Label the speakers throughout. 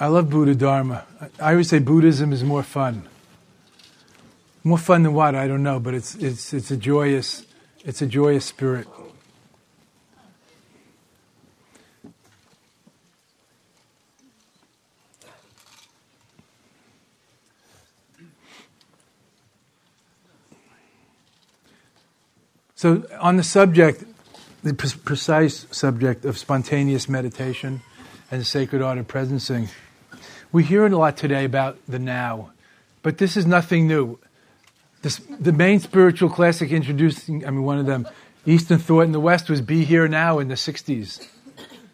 Speaker 1: I love Buddha Dharma. I always say Buddhism is more fun. More fun than what? I don't know, but it's, it's, it's, a, joyous, it's a joyous spirit. So, on the subject, the pre- precise subject of spontaneous meditation and the sacred art of presencing, we hear it a lot today about the now, but this is nothing new. This, the main spiritual classic introducing, I mean, one of them, Eastern thought in the West was be here now in the 60s.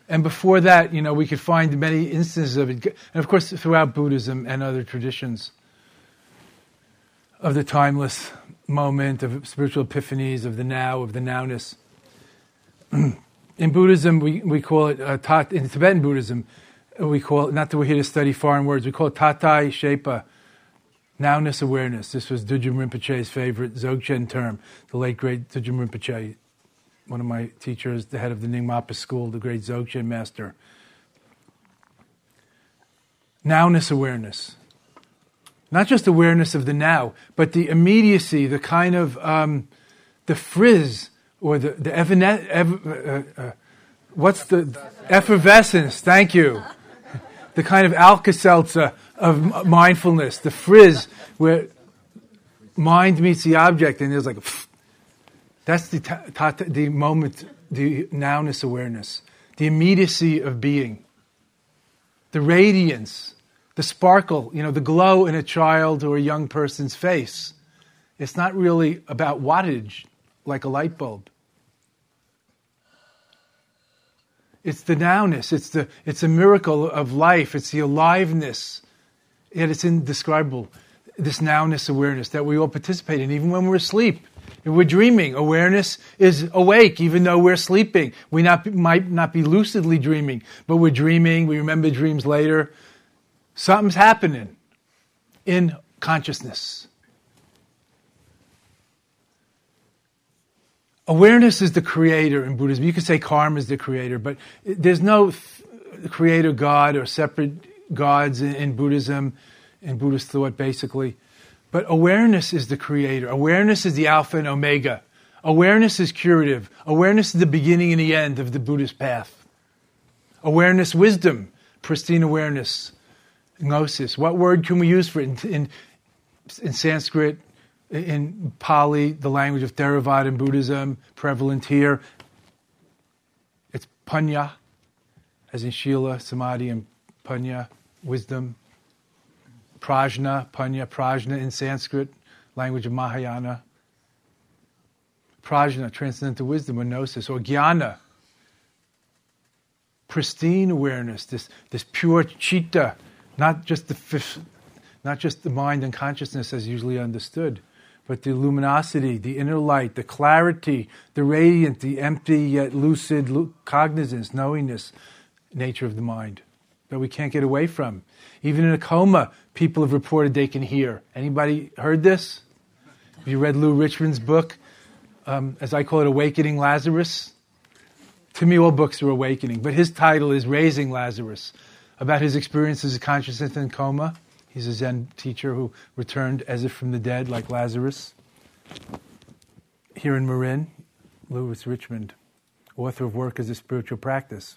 Speaker 1: And before that, you know, we could find many instances of it, and of course, throughout Buddhism and other traditions of the timeless moment of spiritual epiphanies, of the now, of the nowness. in Buddhism, we, we call it, uh, tat, in Tibetan Buddhism, we call not that we're here to study foreign words, we call it tatai shepa, nowness awareness. This was Dudjom Rinpoche's favorite Dzogchen term, the late great Dudjom Rinpoche, one of my teachers, the head of the Nyingmapa school, the great Dzogchen master. Nowness awareness not just awareness of the now, but the immediacy, the kind of um, the frizz or the the ev- uh, uh, what's the effervescence? Thank you. The kind of Alka-Seltzer of mindfulness, the frizz where mind meets the object, and there's like pff, that's the ta- ta- the moment, the nowness awareness, the immediacy of being, the radiance the sparkle, you know, the glow in a child or a young person's face. It's not really about wattage like a light bulb. It's the nowness, it's, the, it's a miracle of life, it's the aliveness, yet it's indescribable. This nowness awareness that we all participate in, even when we're asleep. We're dreaming, awareness is awake, even though we're sleeping. We not, might not be lucidly dreaming, but we're dreaming, we remember dreams later. Something's happening in consciousness. Awareness is the creator in Buddhism. You could say karma is the creator, but there's no creator God or separate gods in, in Buddhism, in Buddhist thought, basically. But awareness is the creator. Awareness is the alpha and omega. Awareness is curative. Awareness is the beginning and the end of the Buddhist path. Awareness, wisdom, pristine awareness gnosis. What word can we use for it in, in, in Sanskrit, in Pali, the language of Theravada and Buddhism, prevalent here? It's panya, as in Shila, Samadhi, and panya, wisdom. Prajna, panya, prajna in Sanskrit, language of Mahayana. Prajna, transcendental wisdom or gnosis, or jnana, pristine awareness, this, this pure chitta, not just the fifth, not just the mind and consciousness as usually understood, but the luminosity, the inner light, the clarity, the radiant, the empty yet lucid cognizance, knowingness, nature of the mind that we can't get away from. Even in a coma, people have reported they can hear. Anybody heard this? Have you read Lou Richmond's book, um, as I call it, Awakening Lazarus? To me, all books are awakening, but his title is Raising Lazarus about his experiences of consciousness in coma. He's a Zen teacher who returned as if from the dead, like Lazarus. Here in Marin, Lewis Richmond, author of Work as a Spiritual Practice.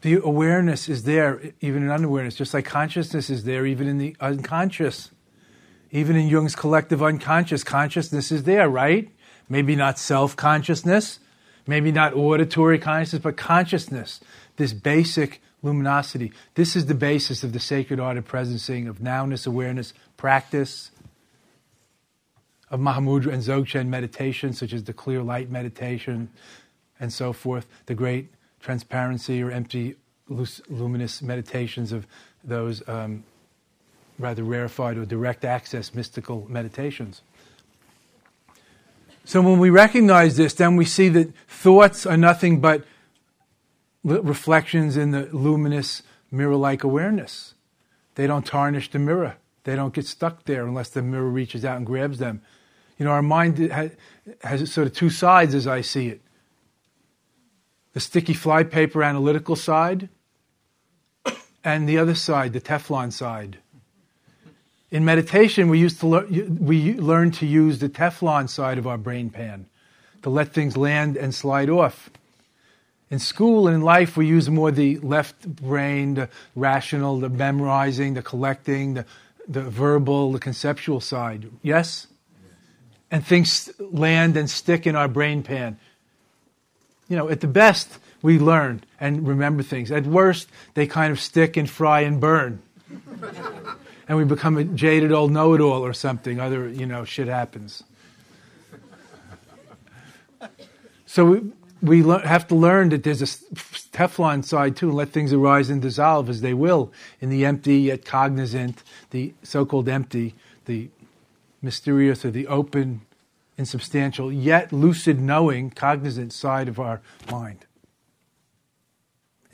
Speaker 1: The awareness is there, even in unawareness, just like consciousness is there, even in the unconscious. Even in Jung's collective unconscious, consciousness is there, right? Maybe not self consciousness, Maybe not auditory consciousness, but consciousness, this basic luminosity. This is the basis of the sacred art of presencing, of nowness, awareness, practice, of Mahamudra and Dzogchen meditation, such as the clear light meditation and so forth, the great transparency or empty luminous meditations of those um, rather rarefied or direct access mystical meditations. So when we recognize this, then we see that thoughts are nothing but reflections in the luminous mirror like awareness. They don't tarnish the mirror. They don't get stuck there unless the mirror reaches out and grabs them. You know, our mind has sort of two sides as I see it. the sticky flypaper analytical side, and the other side, the Teflon side. In meditation, we, used to we learn to use the Teflon side of our brain pan to let things land and slide off. In school and in life, we use more the left brain, the rational, the memorizing, the collecting, the, the verbal, the conceptual side. Yes? And things land and stick in our brain pan. You know, at the best, we learn and remember things. At worst, they kind of stick and fry and burn. And we become a jaded old know it all or something. Other, you know, shit happens. So we, we le- have to learn that there's a Teflon side too, and let things arise and dissolve as they will in the empty yet cognizant, the so called empty, the mysterious or the open, insubstantial, yet lucid knowing, cognizant side of our mind.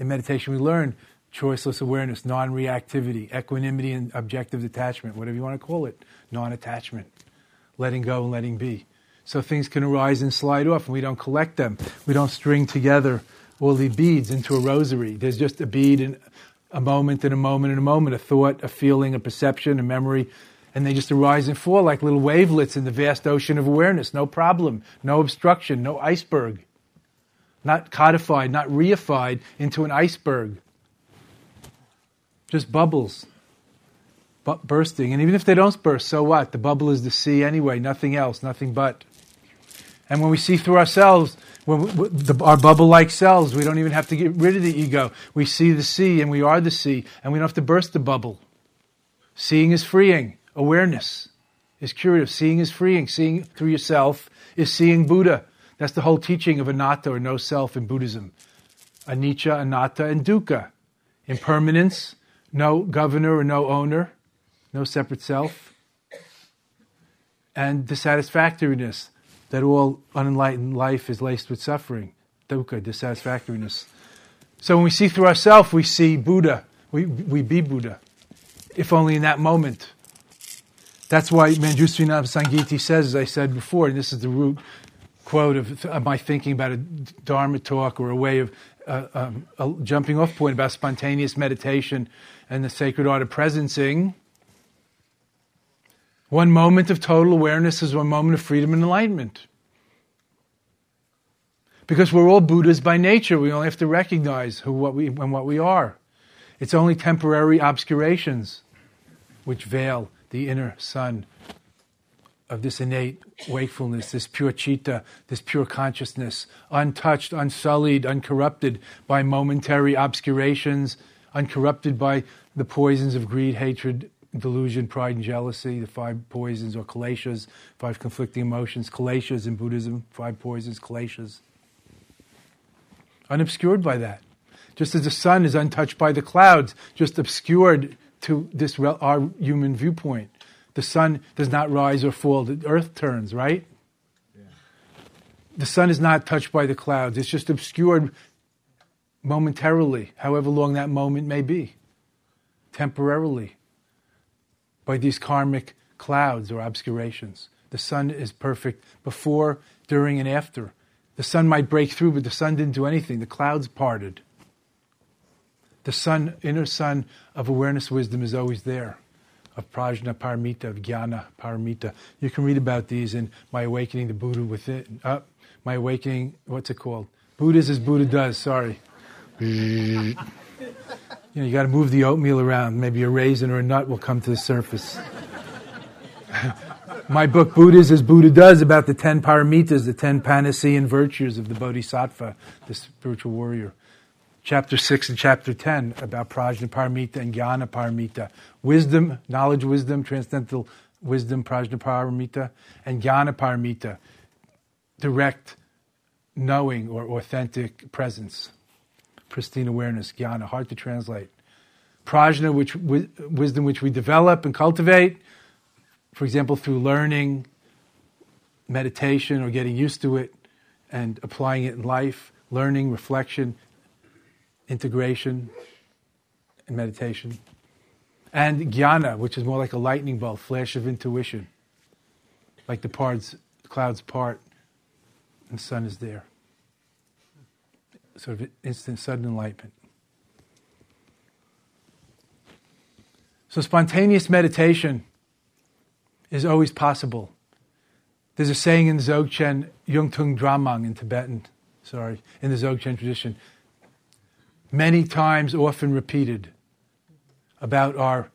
Speaker 1: In meditation, we learn choiceless awareness, non reactivity, equanimity, and objective detachment, whatever you want to call it, non attachment, letting go and letting be so things can arise and slide off, and we don't collect them. We don't string together all the beads into a rosary. There's just a bead and a moment and a moment and a moment, a thought, a feeling, a perception, a memory, and they just arise and fall like little wavelets in the vast ocean of awareness. No problem, no obstruction, no iceberg. Not codified, not reified into an iceberg. Just bubbles bursting. And even if they don't burst, so what? The bubble is the sea anyway, nothing else, nothing but. And when we see through ourselves, when we, the, our bubble-like selves, we don't even have to get rid of the ego. We see the sea, and we are the sea, and we don't have to burst the bubble. Seeing is freeing. Awareness is curative. Seeing is freeing. Seeing through yourself is seeing Buddha. That's the whole teaching of anatta or no self in Buddhism. Anicca, anatta, and dukkha. Impermanence, no governor or no owner, no separate self. And dissatisfactoriness, that all unenlightened life is laced with suffering, dukkha, dissatisfactoriness. So when we see through ourselves, we see Buddha. We, we be Buddha, if only in that moment. That's why Manjusri Sangiti says, as I said before, and this is the root quote of, of my thinking about a Dharma talk or a way of uh, um, a jumping off point about spontaneous meditation and the sacred art of presencing. One moment of total awareness is one moment of freedom and enlightenment. Because we're all Buddhas by nature, we only have to recognize who, what we, and what we are. It's only temporary obscurations which veil the inner sun of this innate wakefulness, this pure citta, this pure consciousness, untouched, unsullied, uncorrupted by momentary obscurations, uncorrupted by the poisons of greed, hatred, delusion, pride, and jealousy, the five poisons or kileshas, five conflicting emotions, kileshas in Buddhism, five poisons, kileshas. Unobscured by that. Just as the sun is untouched by the clouds, just obscured to this our human viewpoint. The sun does not rise or fall, the earth turns, right? The sun is not touched by the clouds, it's just obscured momentarily, however long that moment may be, temporarily by these karmic clouds or obscurations. The sun is perfect before, during, and after. The sun might break through, but the sun didn't do anything. The clouds parted. The sun, inner sun of awareness wisdom is always there, of prajna paramita, of jnana paramita. You can read about these in My Awakening the Buddha Within. Uh, my Awakening, what's it called? Buddha's as Buddha does, sorry. You know, you got to move the oatmeal around. Maybe a raisin or a nut will come to the surface. My book, Buddhas as Buddha Does, about the ten paramitas, the ten Panacean virtues of the Bodhisattva, the spiritual warrior. Chapter 6 and chapter 10 about Prajna Paramita and Jnana Paramita. Wisdom, knowledge, wisdom, transcendental wisdom, Prajna Paramita, and Jnana Paramita, direct knowing or authentic presence pristine awareness, jnana, hard to translate. Prajna, which wisdom which we develop and cultivate, for example, through learning, meditation, or getting used to it and applying it in life, learning, reflection, integration, and meditation. And jnana, which is more like a lightning bolt, flash of intuition, like the clouds part, and the sun is there sort of instant, sudden enlightenment. So, spontaneous meditation is always possible. There's a saying in Dzogchen, Yungtung Dramang in Tibetan, sorry, in the Dzogchen tradition, many times, often repeated, about our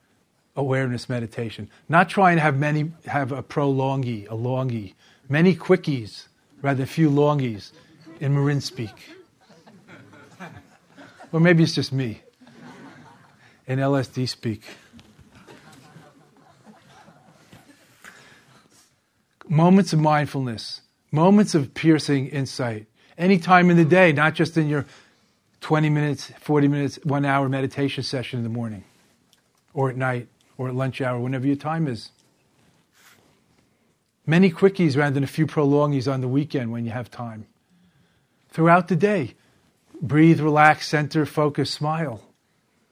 Speaker 1: awareness meditation. Not trying to have many, have a prolongi, a longi, many quickies, rather few longies in Marin speak. or maybe it's just me in LSD speak. moments of mindfulness, moments of piercing insight, any time in the day, not just in your 20 minutes, 40 minutes, one hour meditation session in the morning, or at night, or at lunch hour, whenever your time is. Many quickies rather than a few prolongies on the weekend when you have time. Throughout the day, breathe, relax, center, focus, smile.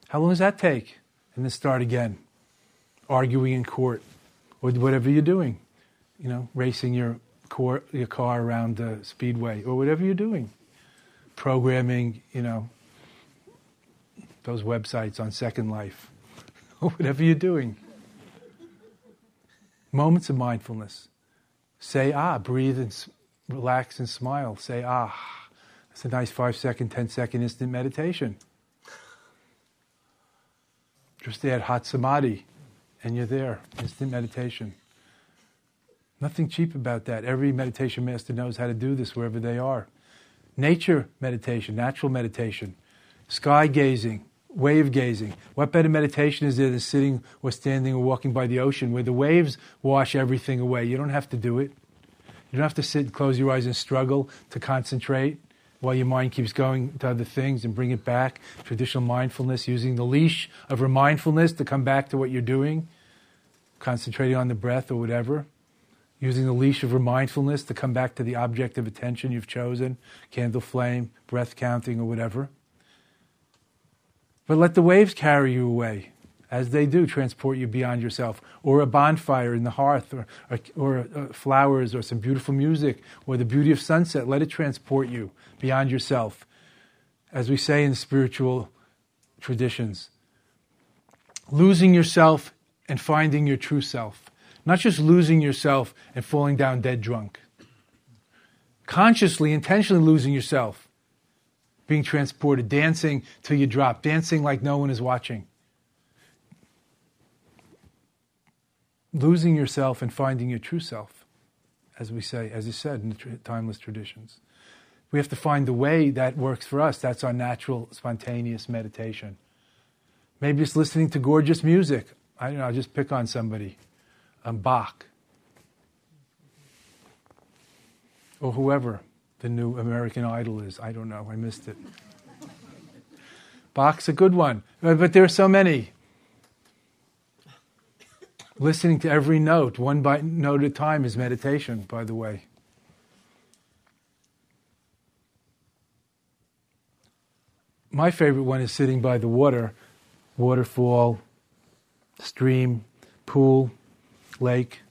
Speaker 1: How long does that take? And then start again, arguing in court, or whatever you're doing you know, racing your, car, your car around the speedway or whatever you're doing. Programming, you know, those websites on Second Life or whatever you're doing. Moments of mindfulness. Say ah, breathe and relax and smile. Say ah. It's a nice five second, ten second instant meditation. Just add hot samadhi and you're there. Instant meditation. Nothing cheap about that. Every meditation master knows how to do this wherever they are. Nature meditation, natural meditation, sky gazing, wave gazing. What better meditation is there than sitting or standing or walking by the ocean where the waves wash everything away? You don't have to do it. You don't have to sit and close your eyes and struggle to concentrate while your mind keeps going to other things and bring it back. Traditional mindfulness, using the leash of mindfulness to come back to what you're doing, concentrating on the breath or whatever using the leash of mindfulness to come back to the object of attention you've chosen, candle flame, breath counting, or whatever. But let the waves carry you away, as they do, transport you beyond yourself, or a bonfire in the hearth, or, or, or uh, flowers, or some beautiful music, or the beauty of sunset. Let it transport you beyond yourself. As we say in spiritual traditions, losing yourself and finding your true self. Not just losing yourself and falling down dead drunk. Consciously, intentionally losing yourself, being transported, dancing till you drop, dancing like no one is watching. Losing yourself and finding your true self, as we say, as is said in the timeless traditions. We have to find the way that works for us. That's our natural, spontaneous meditation. Maybe it's listening to gorgeous music. I don't know, I'll just pick on somebody um, Bach or whoever the new American Idol is. I don't know. I missed it. Bach's a good one, but there are so many. Listening to every note, one by note at a time, is meditation, by the way. My favorite one is sitting by the water, waterfall, stream, pool, lake,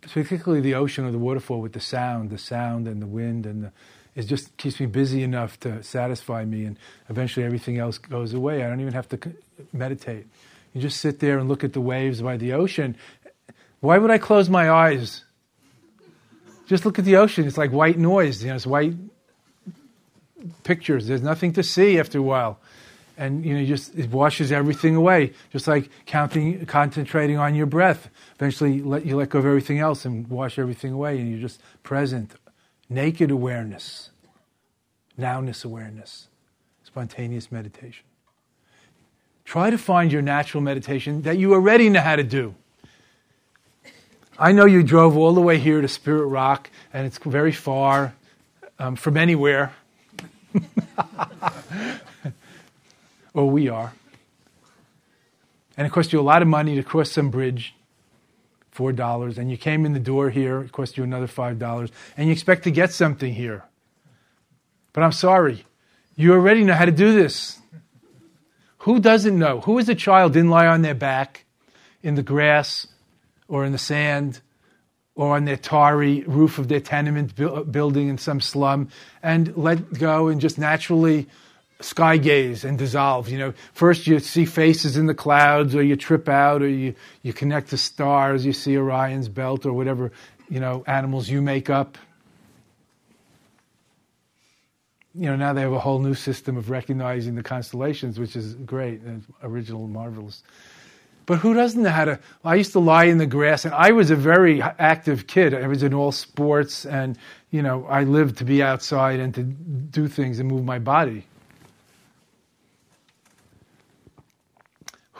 Speaker 1: particularly the ocean or the waterfall with the sound, the sound and the wind and the, it just keeps me busy enough to satisfy me, and eventually everything else goes away. I don't even have to meditate. You just sit there and look at the waves by the ocean. Why would I close my eyes? Just look at the ocean. It's like white noise. You know, it's white pictures. There's nothing to see after a while and you know, just it washes everything away. Just like counting, concentrating on your breath. Eventually, let you let go of everything else and wash everything away, and you're just present, naked awareness, nowness awareness, spontaneous meditation. Try to find your natural meditation that you already know how to do. I know you drove all the way here to Spirit Rock, and it's very far um, from anywhere. or we are. And it cost you a lot of money to cross some bridge, four dollars, and you came in the door here, it cost you another five dollars, and you expect to get something here. But I'm sorry, you already know how to do this. Who doesn't know? Who as a child didn't lie on their back in the grass or in the sand or on their tarry roof of their tenement bu- building in some slum and let go and just naturally sky gaze and dissolve. You know, first you see faces in the clouds, or you trip out, or you, you connect to stars, you see Orion's belt, or whatever, you know, animals you make up. You know, now they have a whole new system of recognizing the constellations, which is great and original, and marvelous. But who doesn't know how to? I used to lie in the grass, and I was a very active kid. I was in all sports, and you know, I lived to be outside and to do things and move my body.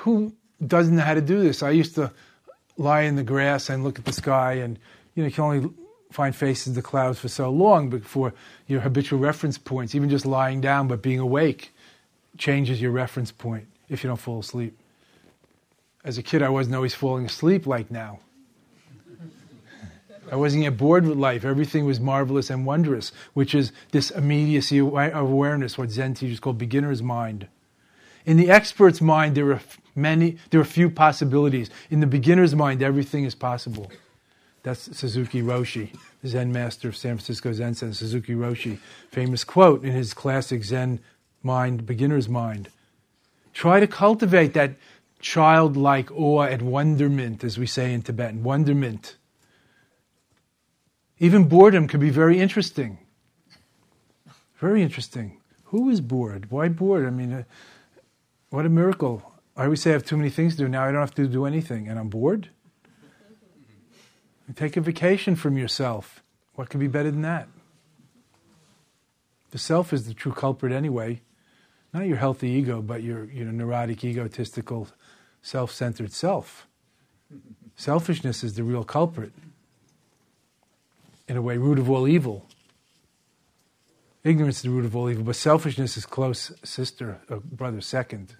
Speaker 1: Who doesn't know how to do this? I used to lie in the grass and look at the sky, and you know, you can only find faces in the clouds for so long before your habitual reference points. Even just lying down, but being awake, changes your reference point if you don't fall asleep as a kid, I wasn't always falling asleep like now. I wasn't yet bored with life. Everything was marvelous and wondrous, which is this immediacy of awareness, what Zen teachers call beginner's mind. In the expert's mind, there are many, there are few possibilities. In the beginner's mind, everything is possible. That's Suzuki Roshi, the Zen master of San Francisco Zen Center, Suzuki Roshi. Famous quote in his classic Zen mind, beginner's mind. Try to cultivate that childlike awe and wonderment, as we say in Tibetan, wonderment. Even boredom can be very interesting. Very interesting. Who is bored? Why bored? I mean, uh, what a miracle. I always say I have too many things to do. Now I don't have to do anything, and I'm bored. Take a vacation from yourself. What could be better than that? The self is the true culprit anyway. Not your healthy ego, but your, neurotic, egotistical self centered self. Selfishness is the real culprit. In a way, root of all evil. Ignorance is the root of all evil, but selfishness is close sister, or brother second.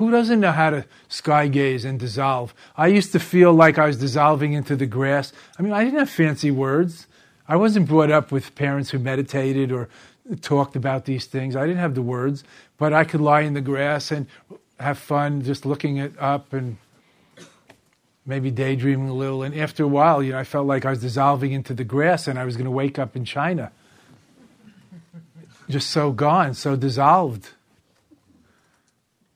Speaker 1: Who doesn't know how to sky gaze and dissolve? I used to feel like I was dissolving into the grass. I mean, I didn't have fancy words. I wasn't brought up with parents who meditated or talked about these things. I didn't have the words, but I could lie in the grass and have fun just looking it up and maybe daydreaming a little. And after a while, you know, I felt like I was dissolving into the grass and I was going to wake up in China. Just so gone, so dissolved.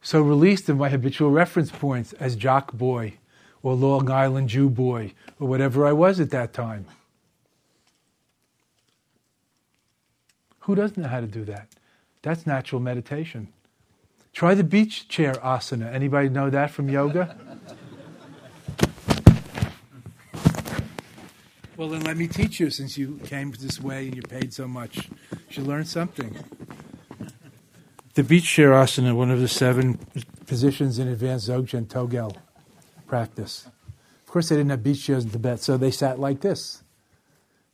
Speaker 1: So released of my habitual reference points as Jock Boy or Long Island Jew Boy or whatever I was at that time. Who doesn't know how to do that? That's natural meditation. Try the beach chair asana. Anybody know that from yoga? well, then let me teach you since you came this way and you paid so much. You should learn something. The beach chair asana, one of the seven positions in advanced Dzogchen Togel practice. Of course, they didn't have beach chairs in Tibet, so they sat like this.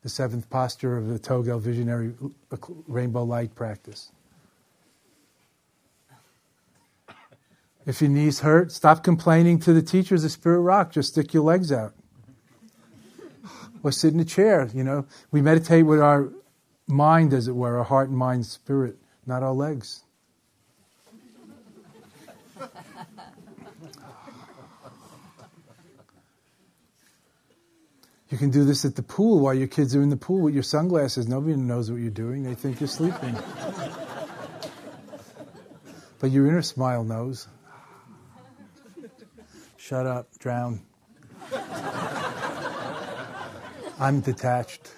Speaker 1: The seventh posture of the Togel visionary rainbow light practice. If your knees hurt, stop complaining to the teachers of Spirit Rock. Just stick your legs out. Or sit in a chair, you know. We meditate with our mind, as it were, our heart and mind, spirit, not our legs. You can do this at the pool while your kids are in the pool with your sunglasses. Nobody knows what you're doing. They think you're sleeping. but your inner smile knows. Shut up, drown. I'm detached.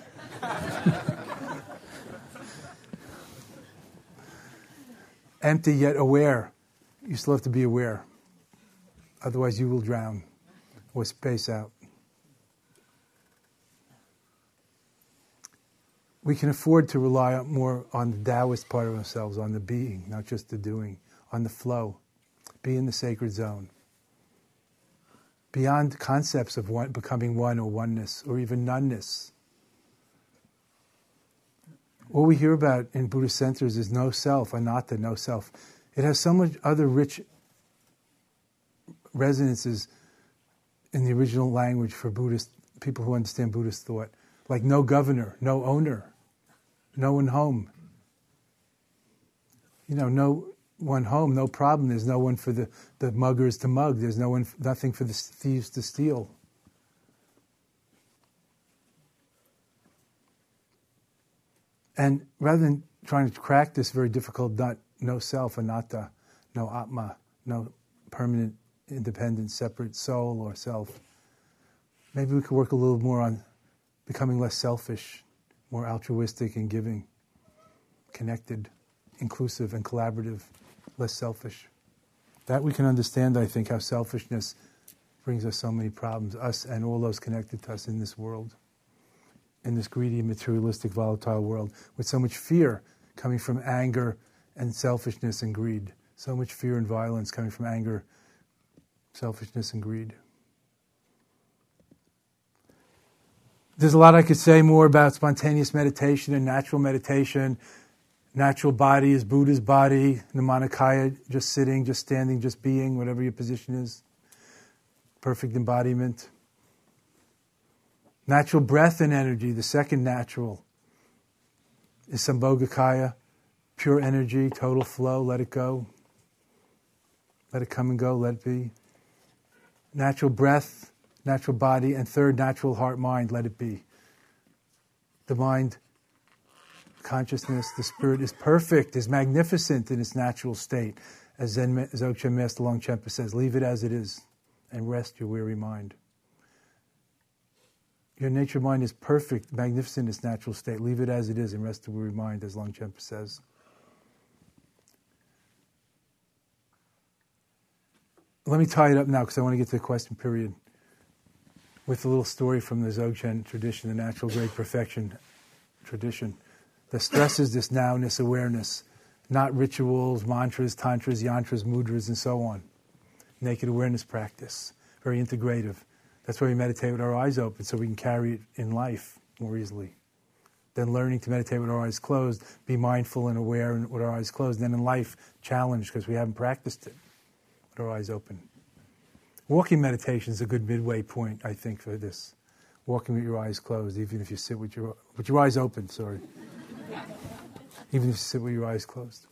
Speaker 1: Empty yet aware. You still have to be aware. Otherwise, you will drown or space out. We can afford to rely more on the Taoist part of ourselves, on the being, not just the doing, on the flow. Be in the sacred zone beyond concepts of one, becoming one or oneness or even noneness. What we hear about in Buddhist centers is no self, anatta, no self. It has so much other rich resonances in the original language for Buddhist people who understand Buddhist thought, like no governor, no owner, no one home. You know, no one home, no problem. There's no one for the, the muggers to mug. There's no one, nothing for the thieves to steal. And rather than trying to crack this very difficult nut, no self, anatta, no atma, no permanent, independent, separate soul or self, maybe we could work a little more on becoming less selfish more altruistic and giving, connected, inclusive and collaborative, less selfish. That we can understand, I think, how selfishness brings us so many problems, us and all those connected to us in this world, in this greedy, materialistic, volatile world, with so much fear coming from anger and selfishness and greed, so much fear and violence coming from anger, selfishness, and greed. There's a lot I could say more about spontaneous meditation and natural meditation. Natural body is Buddha's body, Nirmanakaya, just sitting, just standing, just being, whatever your position is. Perfect embodiment. Natural breath and energy, the second natural, is Sambhogakaya, pure energy, total flow, let it go. Let it come and go, let it be. Natural breath, natural body, and third, natural heart mind, let it be. The mind, consciousness, the spirit is perfect, is magnificent in its natural state. As Zen Dzogchen Master Longchenpa says, leave it as it is and rest your weary mind. Your nature mind is perfect, magnificent in its natural state. Leave it as it is and rest the weary mind, as Longchenpa says. Let me tie it up now because I want to get to the question period with a little story from the Dzogchen tradition, the natural great perfection tradition that stresses this nowness awareness, not rituals, mantras, tantras, yantras, mudras, and so on. Naked awareness practice, very integrative. That's why we meditate with our eyes open so we can carry it in life more easily. Then learning to meditate with our eyes closed, be mindful and aware with our eyes closed. Then in life, challenged because we haven't practiced it with our eyes open. Walking meditation is a good midway point, I think, for this. Walking with your eyes closed, even if you sit with your with your eyes open. Sorry, even if you sit with your eyes closed.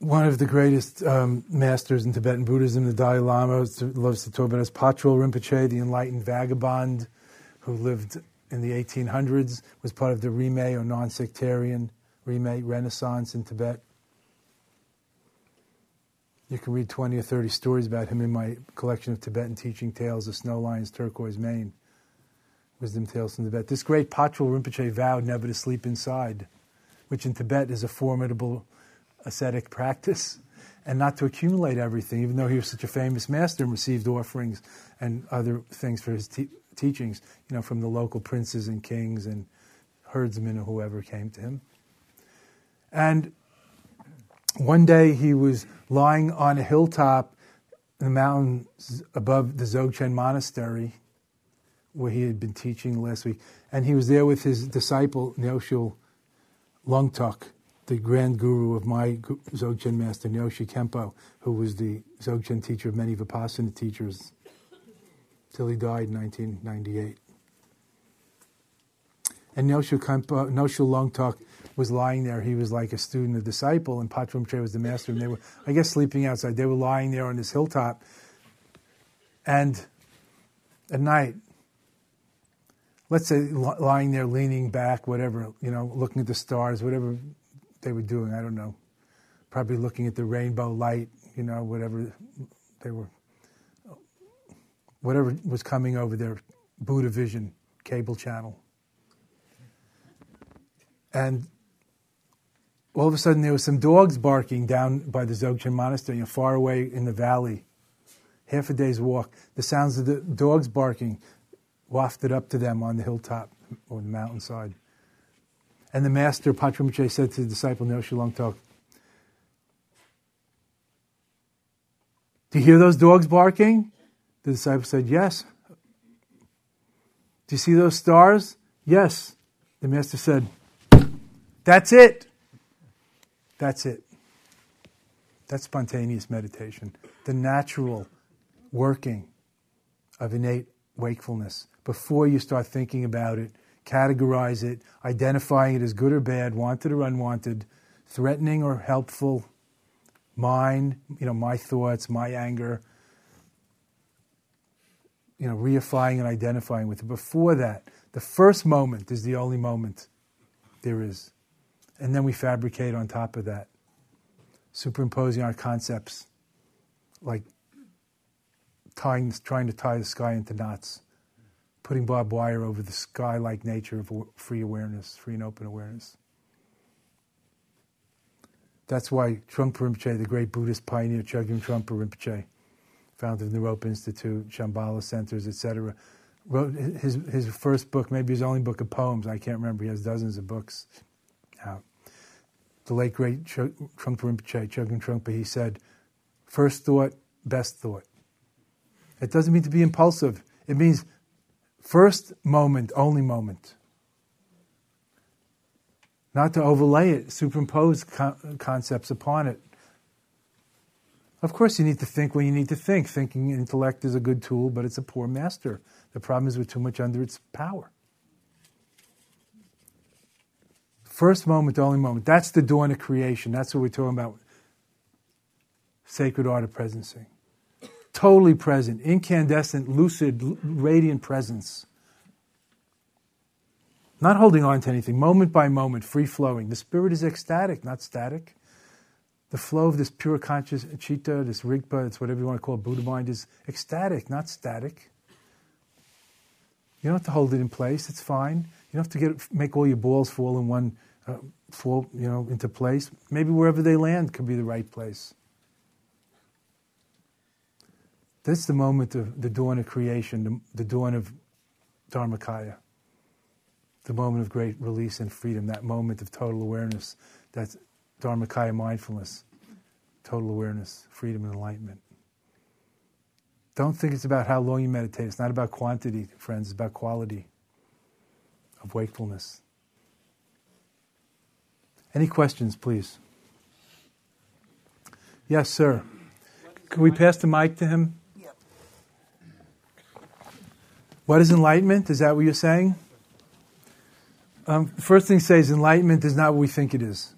Speaker 1: One of the greatest um, masters in Tibetan Buddhism, the Dalai Lama, loves to talk about as Rinpoche, the enlightened vagabond who lived in the 1800s, was part of the Rimé or non-sectarian Rimé Renaissance in Tibet. You can read 20 or 30 stories about him in my collection of Tibetan teaching tales of Snow Lion's Turquoise Mane. Wisdom Tales from Tibet. This great Patrul Rinpoche vowed never to sleep inside, which in Tibet is a formidable ascetic practice, and not to accumulate everything, even though he was such a famous master and received offerings and other things for his te- teachings, you know, from the local princes and kings and herdsmen or whoever came to him. And one day he was lying on a hilltop in the mountains above the Dzogchen monastery where he had been teaching last week. And he was there with his disciple, Nyoshul Lungtok, the grand guru of my Dzogchen master, Nyoshul Khenpo, who was the Dzogchen teacher of many Vipassana teachers till he died in 1998. And Nyoshul, Khenpo, uh, Nyoshul Lungtok was lying there. He was like a student, a disciple, and Patrul Rinpoche was the master. And they were, I guess, sleeping outside. They were lying there on this hilltop. And at night, let's say lying there, leaning back, whatever, you know, looking at the stars, whatever they were doing, I don't know. Probably looking at the rainbow light, you know, whatever they were, whatever was coming over their Buddha Vision cable channel. And all of a sudden there was some dogs barking down by the Dzogchen monastery, far away in the valley. Half a day's walk. The sounds of the dogs barking wafted up to them on the hilltop or the mountainside. And the master, Patrul Rinpoche, said to the disciple Nyoshul Lungtok, Do you hear those dogs barking? The disciple said, Yes. Do you see those stars? Yes. The master said, That's it. That's it. That's spontaneous meditation, the natural working of innate wakefulness before you start thinking about it, categorize it, identifying it as good or bad, wanted or unwanted, threatening or helpful, mine, you know, my thoughts, my anger, you know, reifying and identifying with it. Before that, The first moment is the only moment there is. And then we fabricate on top of that, superimposing our concepts like tying, trying to tie the sky into knots, putting barbed wire over the sky like nature of free awareness, free and open awareness. That's why Trungpa Rinpoche, the great Buddhist pioneer Chogyam Trungpa Rinpoche, founder of the Naropa Institute, Shambhala Centers, etc., wrote his, his first book, maybe his only book of poems. I can't remember. He has dozens of books out. The late great Trungpa Rinpoche, Chogyam Trungpa, he said, first thought, best thought. It doesn't mean to be impulsive. It means first moment, only moment. Not to overlay it, superimpose co- concepts upon it. Of course, you need to think when you need to think. Thinking intellect is a good tool, but it's a poor master. The problem is we're too much under its power. First moment, the only moment. That's the dawn of creation. That's what we're talking about. Sacred art of presencing. Totally present, incandescent, lucid, radiant presence. Not holding on to anything, moment by moment, free flowing. The spirit is ecstatic, not static. The flow of this pure conscious chitta, this rigpa, it's whatever you want to call it, Buddha mind, is ecstatic, not static. You don't have to hold it in place. It's fine. You don't have to get make all your balls fall in one, uh, fall you know into place. Maybe wherever they land could be the right place. That's the moment of the dawn of creation, the, the dawn of Dharmakaya, the moment of great release and freedom, that moment of total awareness. That's Dharmakaya mindfulness, total awareness, freedom, and enlightenment. Don't think it's about how long you meditate. It's not about quantity, friends. It's about quality of wakefulness. Any questions, please? Yes, sir. Can we pass the mic to him? What is enlightenment? Is that what you're saying? Um, first thing says enlightenment is not what we think it is.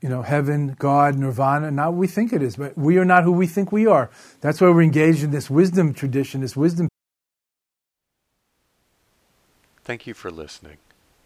Speaker 1: You know, heaven, God, nirvana, not what we think it is, but we are not who we think we are. That's why we're engaged in this wisdom tradition, this wisdom.
Speaker 2: Thank you for listening.